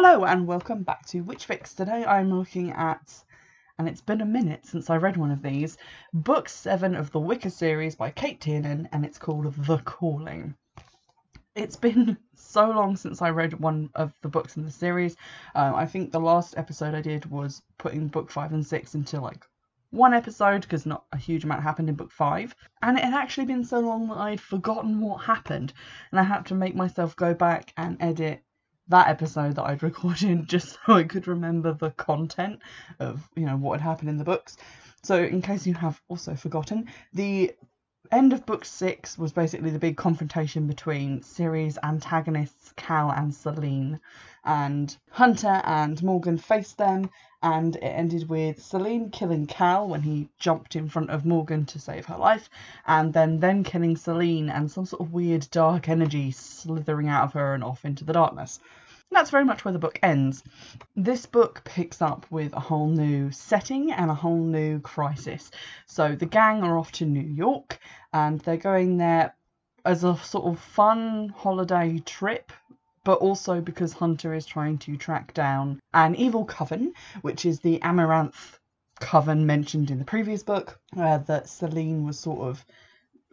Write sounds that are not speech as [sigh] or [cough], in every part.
Hello and welcome back to Witch Fix. Today I'm looking at, and it's been a minute since I read one of these, Book 7 of the Wicca series by Cate Tiernan, and it's called The Calling. It's been [laughs] so long since I read one of the books in the series. Um, I think the last episode I did was putting book 5 and 6 into like one episode because not a huge amount happened in book 5. And it had actually been so long that I'd forgotten what happened, and I had to make myself go back and edit that episode that I'd recorded [laughs] just so I could remember the content of you know what had happened in the books. So in case you have also forgotten, the end of book six was basically the big confrontation between series antagonists Cal and Selene, and Hunter and Morgan faced them, and it ended with Selene killing Cal when he jumped in front of Morgan to save her life, and then them killing Selene and some sort of weird dark energy slithering out of her and off into the darkness. That's very much where the book ends. This book picks up with a whole new setting and a whole new crisis. So the gang are off to New York and they're going there as a sort of fun holiday trip but also because Hunter is trying to track down an evil coven, which is the Amyranth coven mentioned in the previous book, uh, that Selene was sort of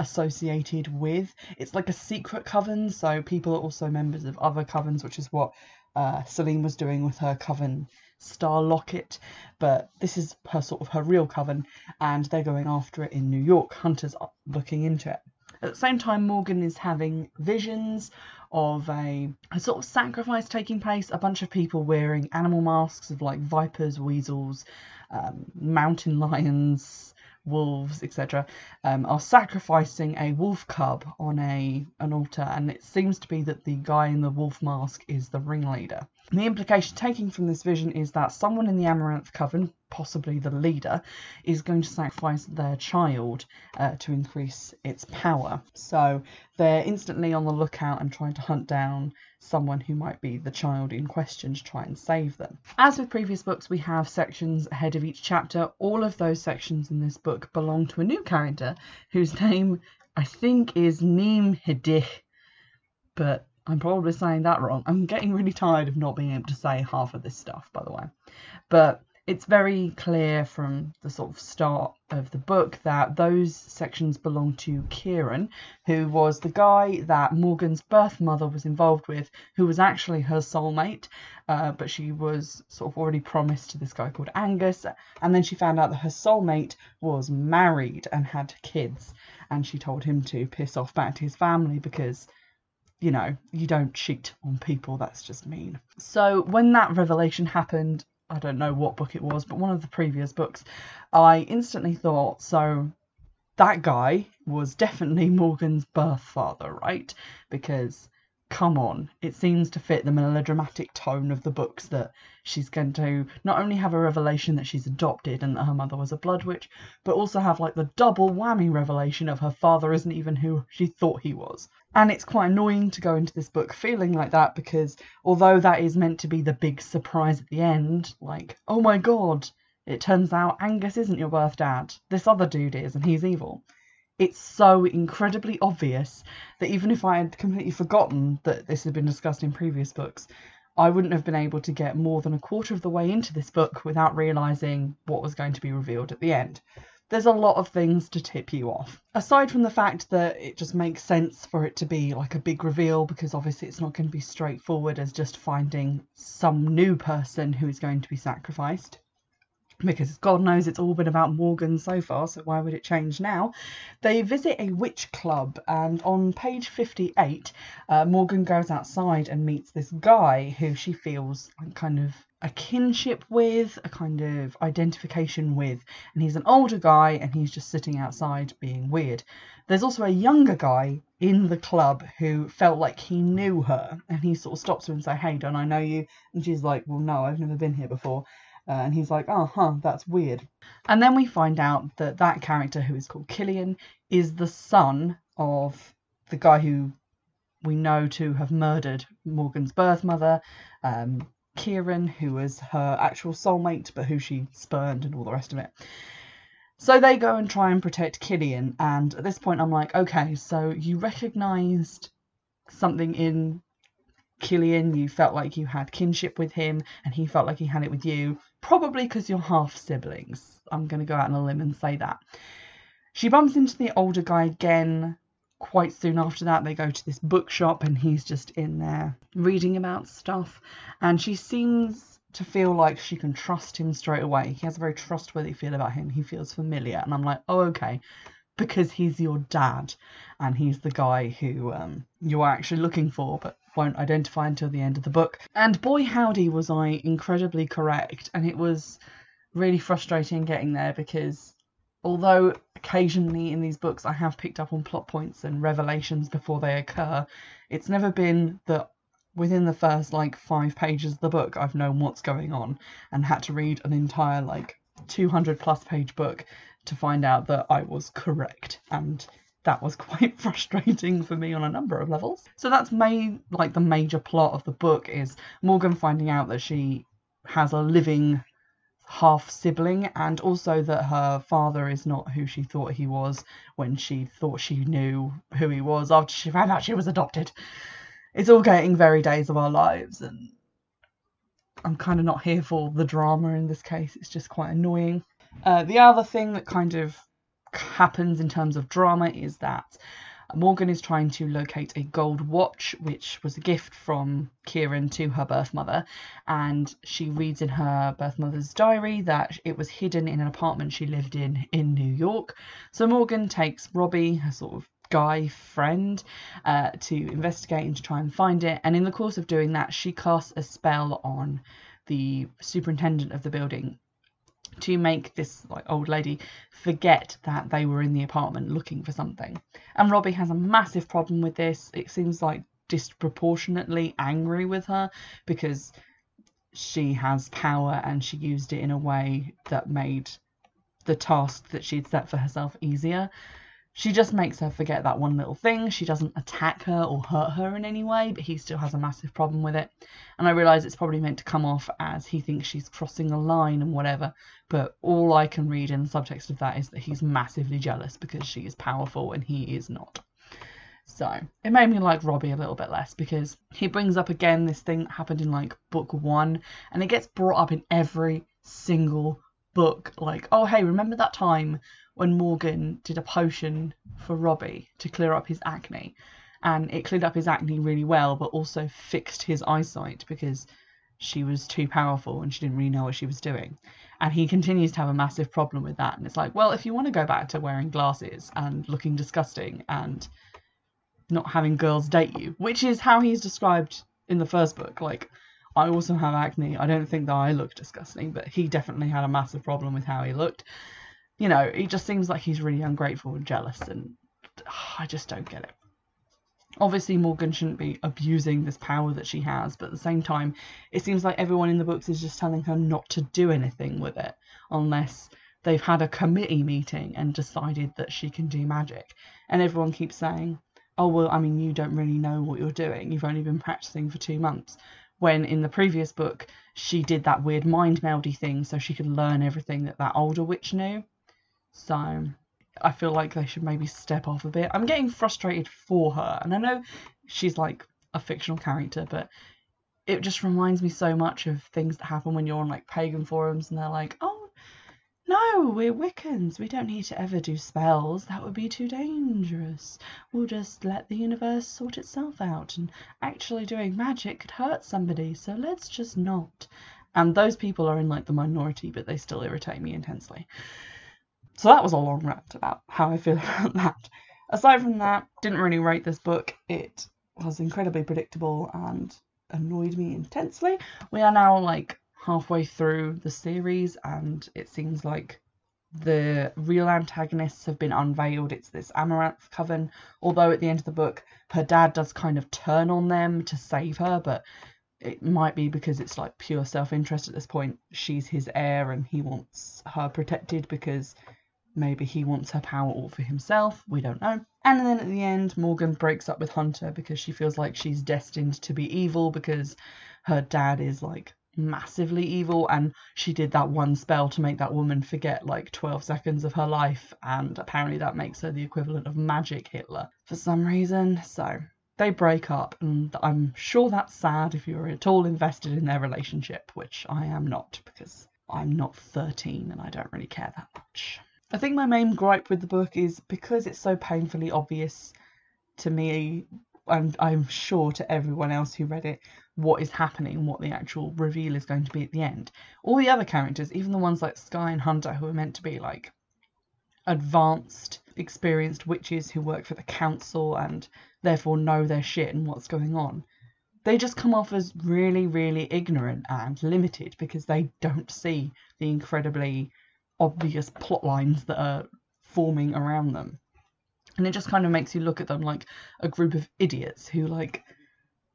associated with. It's like a secret coven, so people are also members of other covens, which is what uh, Selene was doing with her coven star locket. But this is her sort of her real coven, and they're going after it in New York. Hunter's are looking into it. At the same time, Morgan is having visions of a, a, sort of sacrifice taking place. A bunch of people wearing animal masks of like vipers, weasels, um, mountain lions, wolves, etc., um, are sacrificing a wolf cub on a an altar, and it seems to be that the guy in the wolf mask is the ringleader. The implication taken from this vision is that someone in the Amyranth Coven, possibly the leader, is going to sacrifice their child uh, to increase its power. So they're instantly on the lookout and trying to hunt down someone who might be the child in question to try and save them. As with previous books, we have sections ahead of each chapter. All of those sections in this book belong to a new character whose name I think is Neem Hidih, but I'm probably saying that wrong. I'm getting really tired of not being able to say half of this stuff, by the way. But it's very clear from the sort of start of the book that those sections belong to Ciaran, who was the guy that Morgan's birth mother was involved with, who was actually her soulmate, uh, but she was sort of already promised to this guy called Angus, and then she found out that her soulmate was married and had kids, and she told him to piss off back to his family because you know, you don't cheat on people, that's just mean. So when that revelation happened, I don't know what book it was, but one of the previous books, I instantly thought, so that guy was definitely [laughs] Morgan's birth father, right? Because come on, it seems to fit the melodramatic tone of the books that she's going to not only have a revelation that she's adopted and that her mother was a blood witch, but also have like the double whammy revelation of her father isn't even who she thought he was. And it's quite annoying to go into this book feeling like that because although that is meant to be the big surprise at the end, like, oh my god, it turns out Angus isn't your birth dad, this other dude is, and he's evil it's so incredibly obvious that even if I had completely forgotten that this had been discussed in previous books, I wouldn't have been able to get more than a quarter of the way into this book without realizing what was going to be revealed at the end. There's a lot of things to tip you off. Aside from the fact that it just makes sense for it to be like a big reveal, because obviously it's not going to be straightforward as just finding some new person who is going to be sacrificed because God knows it's all been about Morgan so far, so why would it change now? They visit a witch club, and on page 58, uh, Morgan goes outside and meets this guy who she feels kind of a kinship with, a kind of identification with, and he's an older guy and he's just sitting outside being weird. There's also a younger guy in the club who felt like he knew her, and he sort of stops her and say, "Hey, don't I know you?" And she's like, "Well, no, I've never been here before." Uh, and he's like, oh, huh, that's weird. And then we find out that that character, who is called Killian, is the son of the guy who we know to have murdered Morgan's birth mother, um, Ciaran, who was her actual soulmate, but who she spurned and all the rest of it. So they go and try and protect Killian, and at this point I'm like, okay, so you recognised something in Killian, you felt like you had kinship with him, and he felt like he had it with you, probably because you're half siblings. I'm going to go out on a limb and say that. She bumps into the older guy again quite soon after that. They go to this bookshop, and he's just in there reading about stuff, and she seems to feel like she can trust him straight away. He has a very trustworthy feel about him. He feels familiar, and I'm like, oh, okay, because he's your dad and he's the guy who um, you are actually looking for but won't identify until the end of the book. And boy, howdy, was I incredibly correct, and it was really frustrating getting there because although occasionally in these books I have picked up on plot points and revelations before they occur, it's never been that within the first like five pages of the book I've known what's going on and had to read an entire like 200 plus page book to find out that I was correct and that was [laughs] quite frustrating for me on a number of levels. So that's made like the major plot of the book is Morgan finding out that she has a living half sibling and also that her father is not who she thought he was when she thought she knew who he was after she found out she was adopted. It's all getting very days of our lives and I'm kind of not here for the drama in this case. It's just quite annoying. Uh, the other thing that kind of happens in terms of drama is that Morgan is trying to locate a gold watch, which was a gift from Ciaran to her birth mother, and she reads in her birth mother's diary that it was hidden in an apartment she lived in in New York. So Morgan takes Robbie, her sort of guy friend, uh, to investigate and to try and find it. And in the course of doing that, she casts a spell on the superintendent of the building to make this like old lady forget that they were in the apartment looking for something. And Robbie has a massive problem with this. It seems like disproportionately angry with her because she has power and she used it in a way that made the task that she'd set for herself easier. She just makes her forget that one little thing. She doesn't attack her or hurt her in any way, but he still has a massive problem with it. And I realise it's probably meant to come off as he thinks she's crossing a line and whatever, but all I can read in the subtext of that is that he's massively jealous because she is powerful and he is not. So it made me like Robbie a little bit less because he brings up again this thing that happened in like book one and it gets brought up in every single book. Like, oh, hey, remember that time when Morgan did a potion for Robbie to clear up his acne. And it cleared up his acne really well, but also fixed his eyesight because she was too powerful and she didn't really know what she was doing. And he continues to have a massive problem with that. And it's like, well, if you want to go back to wearing glasses and looking disgusting and not having girls date you, which is how he's described in the first book, like, I also have acne. I don't think that I look disgusting, but he definitely had a massive problem with how he looked you know, he just seems like he's really ungrateful and jealous, and I just don't get it. Obviously, Morgan shouldn't be abusing this power that she has, but at the same time, it seems like everyone in the books is just telling her not to do anything with it unless they've had a committee meeting and decided that she can do magic. And everyone keeps saying, oh, well, I mean, you don't really know what you're doing. You've only been practicing for two months. When in the previous book, she did that weird mind meldy thing so she could learn everything that that older witch knew. So I feel like they should maybe step off a bit. I'm getting frustrated for her, and I know she's like a fictional character, but it just reminds me so much of things that happen when you're on like pagan forums and they're like, oh, no, we're Wiccans. We don't need to ever do spells. That would be too dangerous. We'll just let the universe sort itself out. And actually doing magic could hurt somebody, so let's just not. And those people are in like the minority, but they still irritate me intensely. So that was a long rant about how I feel [laughs] about that. Aside from that, didn't really rate this book. It was incredibly predictable and annoyed me intensely. We are now like halfway through the series, and it seems like the real antagonists have been unveiled. It's this Amyranth Coven. Although at the end of the book, her dad does kind of turn on them to save her, but it might be because it's like pure self interest at this point. She's his heir and he wants her protected because Maybe he wants her power all for himself. We don't know. And then at the end, Morgan breaks up with Hunter because she feels like she's destined to be evil because her dad is like massively evil and she did that one spell to make that woman forget like 12 seconds of her life and apparently that makes her the equivalent of magic Hitler for some reason. So they break up, and I'm sure that's sad if you're at all invested in their relationship, which I am not because I'm not 13 and I don't really care that much. I think my main gripe with the book is because it's so painfully obvious to me, and I'm sure to everyone else who read it, what is happening, what the actual reveal is going to be at the end. All the other characters, even the ones like Sky and Hunter, who are meant to be like advanced, experienced witches who work for the council and therefore know their shit and what's going on, they just come off as really, really ignorant and limited because they don't see the incredibly obvious plot lines that are forming around them. And it just kind of makes you look at them like a group of idiots who like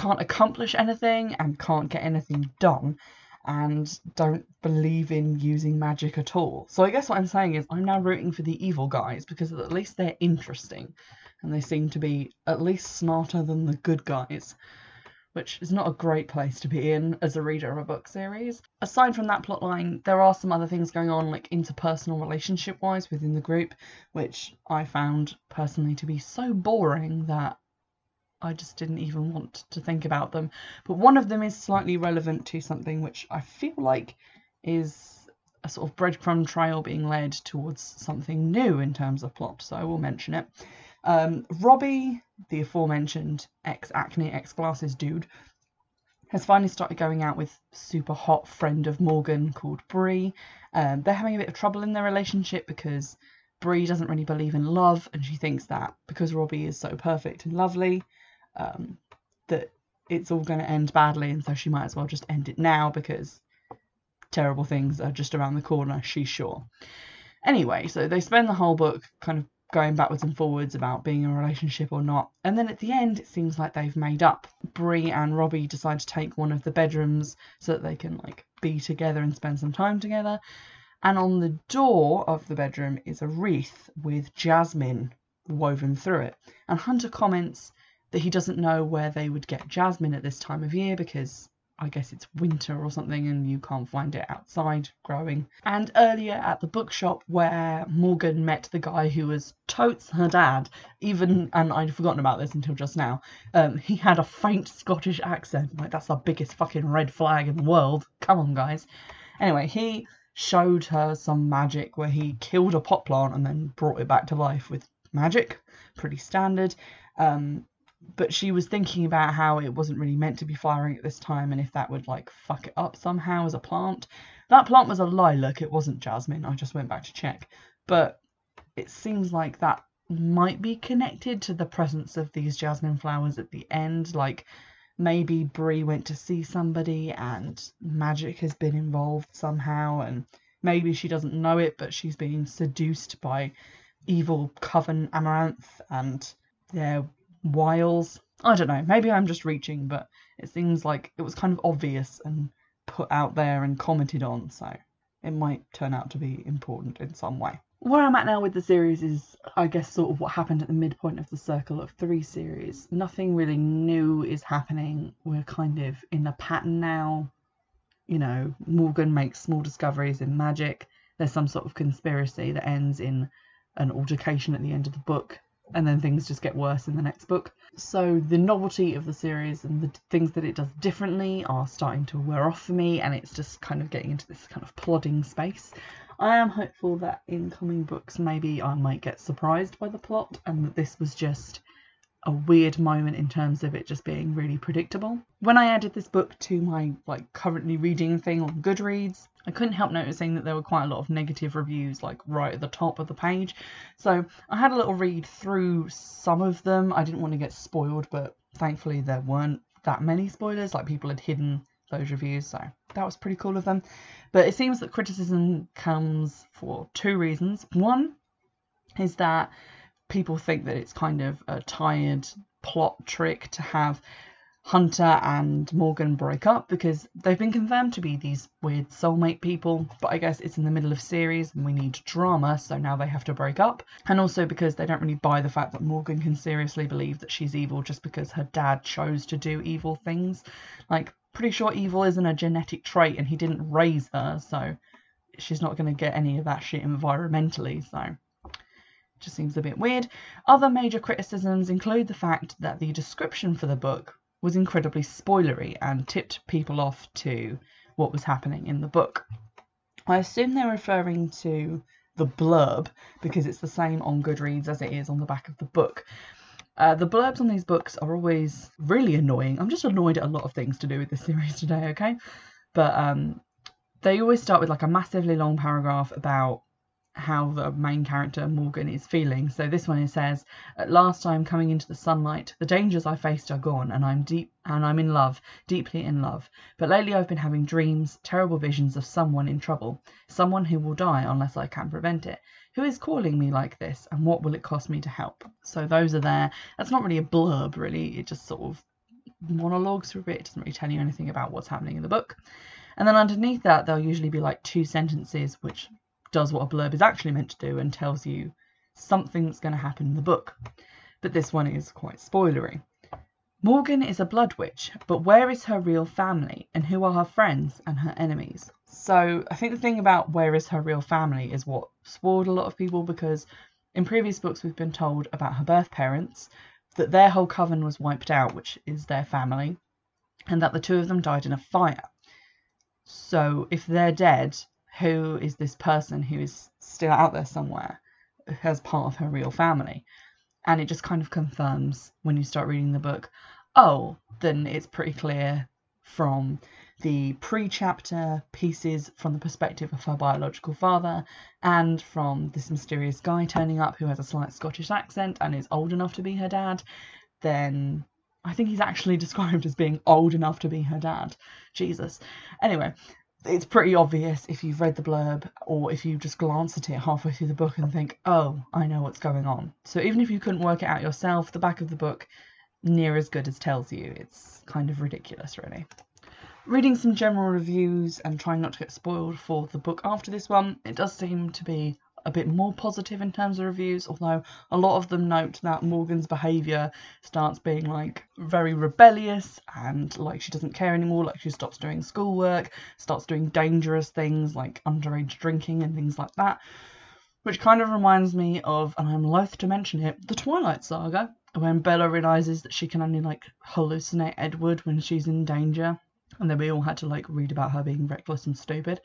can't accomplish anything and can't get anything done and don't believe in using magic at all. So I guess what I'm saying is I'm now rooting for the evil guys because at least they're interesting and they seem to be at least smarter than the good guys which is not a great place to be in as a reader of a book series. Aside from that plotline, there are some other things going on, like interpersonal relationship wise within the group, which I found personally to be so boring that I just didn't even want to think about them. But one of them is slightly relevant to something which I feel like is a sort of breadcrumb trail being led towards something new in terms of plot, so I will mention it. Um, Robbie, the aforementioned ex acne, ex glasses dude, has finally started going out with super hot friend of Morgan called Bree. Um, they're having a bit of trouble in their relationship because Bree doesn't really believe in love, and she thinks that because Robbie is so perfect and lovely, um, that it's all going to end badly, and so she might as well just end it now because terrible things are just around the corner. She's sure. Anyway, so they spend the whole book kind of going backwards and forwards about being in a relationship or not. And then at the end, it seems like they've made up. Bree and Robbie decide to take one of the bedrooms so that they can like be together and spend some time together. And on the door of the bedroom is a wreath with jasmine woven through it. And Hunter comments that he doesn't know where they would get jasmine at this time of year because I guess it's winter or something and you can't find it outside growing. And earlier at the bookshop where Morgan met the guy who was totes her dad, even, and I'd forgotten about this until just now, um, he had a faint Scottish accent. Like, that's the biggest fucking red flag in the world. Come on, guys. Anyway, he showed her some magic where he killed a pot plant and then brought it back to life with magic. Pretty standard. Um, but she was thinking about how it wasn't really meant to be flowering at this time and if that would like fuck it up somehow as a plant. That plant was a lilac, it wasn't jasmine. I just went back to check. But it seems like that might be connected to the presence of these jasmine flowers at the end. Like maybe Bree went to see somebody and magic has been involved somehow and maybe she doesn't know it but she's being seduced by evil coven amyranth and they're wiles. I don't know, maybe I'm just reaching, but it seems like it was kind of obvious and put out there and commented on, so it might turn out to be important in some way. Where I'm at now with the series is, I guess, sort of what happened at the midpoint of the Circle of Three series. Nothing really new is happening. We're kind of in a pattern now. You know, Morgan makes small discoveries in magic. There's some sort of conspiracy that ends in an altercation at the end of the book and then things just get worse in the next book. So the novelty of the series and the things that it does differently are starting to wear off for me, and it's just kind of getting into this kind of plodding space. I am hopeful that in coming books, maybe I might get surprised by the plot, and that this was just a weird moment in terms of it just being really predictable. When I added this book to my like currently reading thing on Goodreads, I couldn't help noticing that there were quite a lot of negative reviews like right at the top of the page. So I had a little read through some of them. I didn't want to get spoiled, but thankfully there weren't that many spoilers. Like people had hidden those reviews, so that was pretty cool of them. But it seems that criticism comes for two reasons. One is that people think that it's kind of a tired plot trick to have Hunter and Morgan break up because they've been confirmed to be these weird soulmate people, but I guess it's in the middle of series and we need drama, so now they have to break up. And also because they don't really buy the fact that Morgan can seriously believe that she's evil just because her dad chose to do evil things. Like, pretty sure evil isn't a genetic trait and he didn't raise her, so she's not going to get any of that shit environmentally, so Just seems a bit weird. Other major criticisms include the fact that the description for the book was incredibly spoilery and tipped people off to what was happening in the book. I assume they're referring to the blurb because it's the same on Goodreads as it is on the back of the book. Uh, the blurbs on these books are always really annoying. I'm just annoyed at a lot of things to do with this [laughs] series today, okay? But um, they always start with like a massively long paragraph about how the main character Morgan is feeling. So this one it says, "At last I am coming into the sunlight. The dangers I faced are gone, and I'm deep and I'm in love, deeply in love. But lately I've been having dreams, terrible visions of someone in trouble, someone who will die unless I can prevent it. Who is calling me like this, and what will it cost me to help?" So those are there. That's not really a blurb, really. It just sort of monologues through it. It doesn't really tell you anything about what's happening in the book. And then underneath that, there'll usually be like two sentences, which does what a blurb is actually meant to do and tells you something that's going to happen in the book. But this one is quite spoilery. Morgan is a blood witch, but where is her real family and who are her friends and her enemies? So I think the thing about where is her real family is what spoiled a lot of people because in previous books we've been told about her birth parents that their whole coven was wiped out, which is their family, and that the two of them died in a fire. So if they're dead, who is this person who is still out there somewhere as part of her real family. And it just kind of confirms when you start reading the book, oh, then it's pretty clear from the pre chapter pieces from the perspective of her biological father and from this mysterious guy turning up who has a slight Scottish accent and is old enough to be her dad, then I think he's actually [laughs] described as being old enough to be her dad. Jesus. Anyway, it's pretty obvious if you've read the blurb or if you just glance at it halfway through the book and think, oh, I know what's going on. So even if you couldn't work it out yourself, the back of the book near as good as tells you. It's kind of ridiculous, really. Reading some general reviews and trying not to get spoiled for the book after this one, it does seem to be a bit more positive in terms of reviews, although a lot of them note that Morgan's behaviour starts being like very rebellious and like she doesn't care anymore, like she stops doing schoolwork, starts doing dangerous things like underage drinking and things like that. Which kind of reminds me of, and I'm loath to mention it, the Twilight Saga, when Bella realizes that she can only like hallucinate Edward when she's in danger. And then we all had to like read about her being reckless and stupid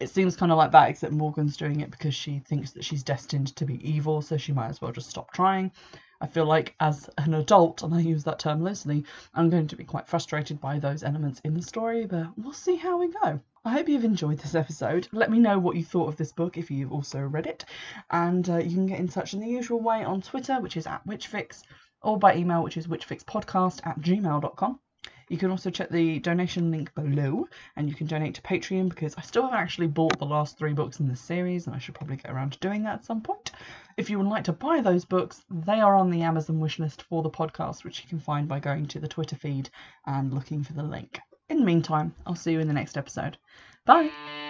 it seems kind of like that, except Morgan's doing it because she thinks that she's destined to be evil, so she might as well just stop trying. I feel like as an adult, and I use that term loosely, I'm going to be quite frustrated by those elements in the story, but we'll see how we go. I hope you've enjoyed this episode. Let me know what you thought of this book if you've also read it, and uh, you can get in touch in the usual way on Twitter, which is at Witchfix, or by email, which is witchfixpodcast at gmail.com. You can also check the donation link below and you can donate to Patreon because I still haven't actually bought the last three books in this series and I should probably get around to doing that at some point. If you would like to buy those books, they are on the Amazon wishlist for the podcast, which you can find by going to the Twitter feed and looking for the link. In the meantime, I'll see you in the next episode. Bye!